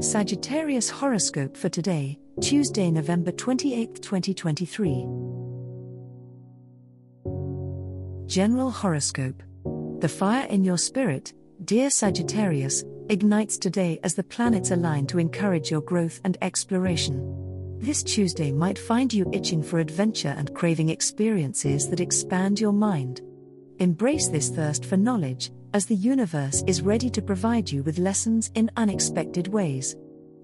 Sagittarius horoscope for today, Tuesday, November 28, 2023. General horoscope. The fire in your spirit, dear Sagittarius, ignites today as the planets align to encourage your growth and exploration. This Tuesday might find you itching for adventure and craving experiences that expand your mind. Embrace this thirst for knowledge, as the universe is ready to provide you with lessons in unexpected ways.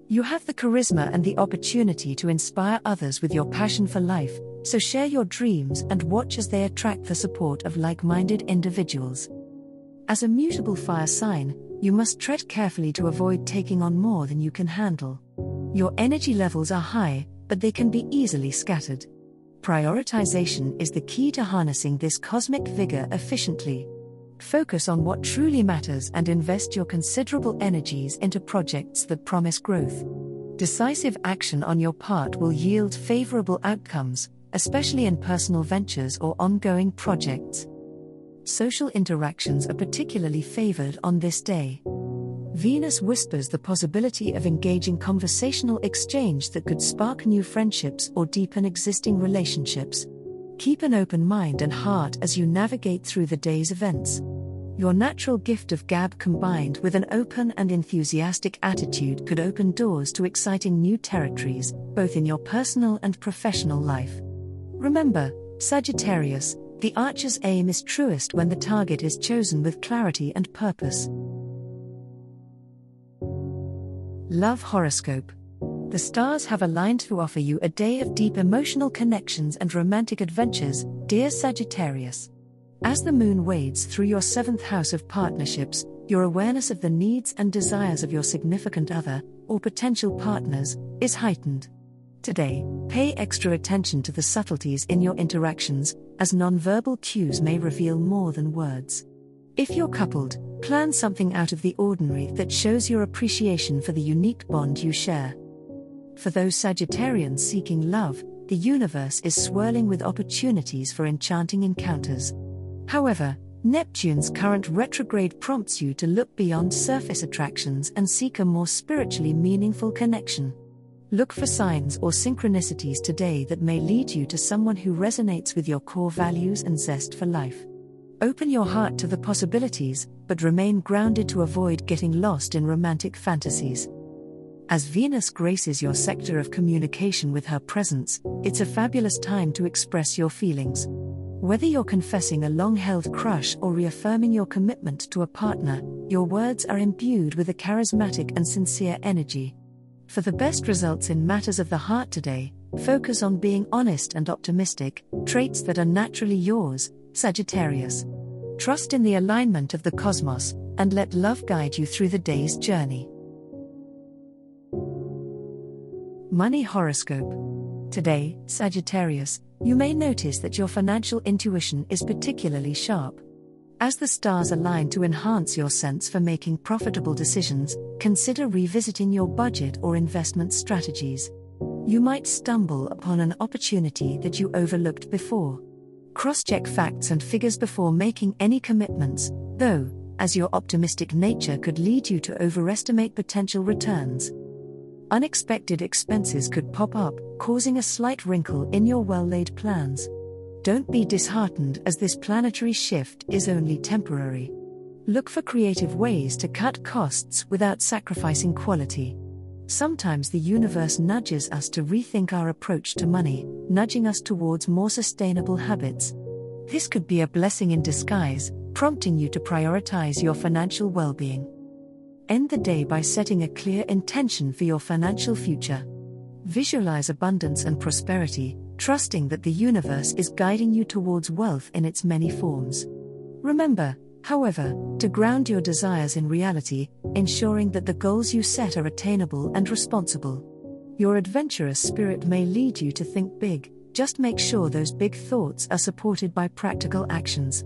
You have the charisma and the opportunity to inspire others with your passion for life, so share your dreams and watch as they attract the support of like minded individuals. As a mutable fire sign, you must tread carefully to avoid taking on more than you can handle. Your energy levels are high, but they can be easily scattered. Prioritization is the key to harnessing this cosmic vigor efficiently. Focus on what truly matters and invest your considerable energies into projects that promise growth. Decisive action on your part will yield favorable outcomes, especially in personal ventures or ongoing projects. Social interactions are particularly favored on this day. Venus whispers the possibility of engaging conversational exchange that could spark new friendships or deepen existing relationships. Keep an open mind and heart as you navigate through the day's events. Your natural gift of gab combined with an open and enthusiastic attitude could open doors to exciting new territories, both in your personal and professional life. Remember, Sagittarius, the archer's aim is truest when the target is chosen with clarity and purpose. Love Horoscope The stars have aligned to offer you a day of deep emotional connections and romantic adventures, dear Sagittarius. As the moon wades through your seventh house of partnerships, your awareness of the needs and desires of your significant other, or potential partners, is heightened. Today, pay extra attention to the subtleties in your interactions, as nonverbal cues may reveal more than words. If you're coupled, plan something out of the ordinary that shows your appreciation for the unique bond you share. For those Sagittarians seeking love, the universe is swirling with opportunities for enchanting encounters. However, Neptune's current retrograde prompts you to look beyond surface attractions and seek a more spiritually meaningful connection. Look for signs or synchronicities today that may lead you to someone who resonates with your core values and zest for life. Open your heart to the possibilities, but remain grounded to avoid getting lost in romantic fantasies. As Venus graces your sector of communication with her presence, it's a fabulous time to express your feelings. Whether you're confessing a long held crush or reaffirming your commitment to a partner, your words are imbued with a charismatic and sincere energy. For the best results in matters of the heart today, focus on being honest and optimistic, traits that are naturally yours, Sagittarius. Trust in the alignment of the cosmos, and let love guide you through the day's journey. Money Horoscope. Today, Sagittarius, you may notice that your financial intuition is particularly sharp. As the stars align to enhance your sense for making profitable decisions, consider revisiting your budget or investment strategies. You might stumble upon an opportunity that you overlooked before. Cross check facts and figures before making any commitments, though, as your optimistic nature could lead you to overestimate potential returns. Unexpected expenses could pop up, causing a slight wrinkle in your well laid plans. Don't be disheartened as this planetary shift is only temporary. Look for creative ways to cut costs without sacrificing quality. Sometimes the universe nudges us to rethink our approach to money, nudging us towards more sustainable habits. This could be a blessing in disguise, prompting you to prioritize your financial well being. End the day by setting a clear intention for your financial future. Visualize abundance and prosperity, trusting that the universe is guiding you towards wealth in its many forms. Remember, However, to ground your desires in reality, ensuring that the goals you set are attainable and responsible. Your adventurous spirit may lead you to think big, just make sure those big thoughts are supported by practical actions.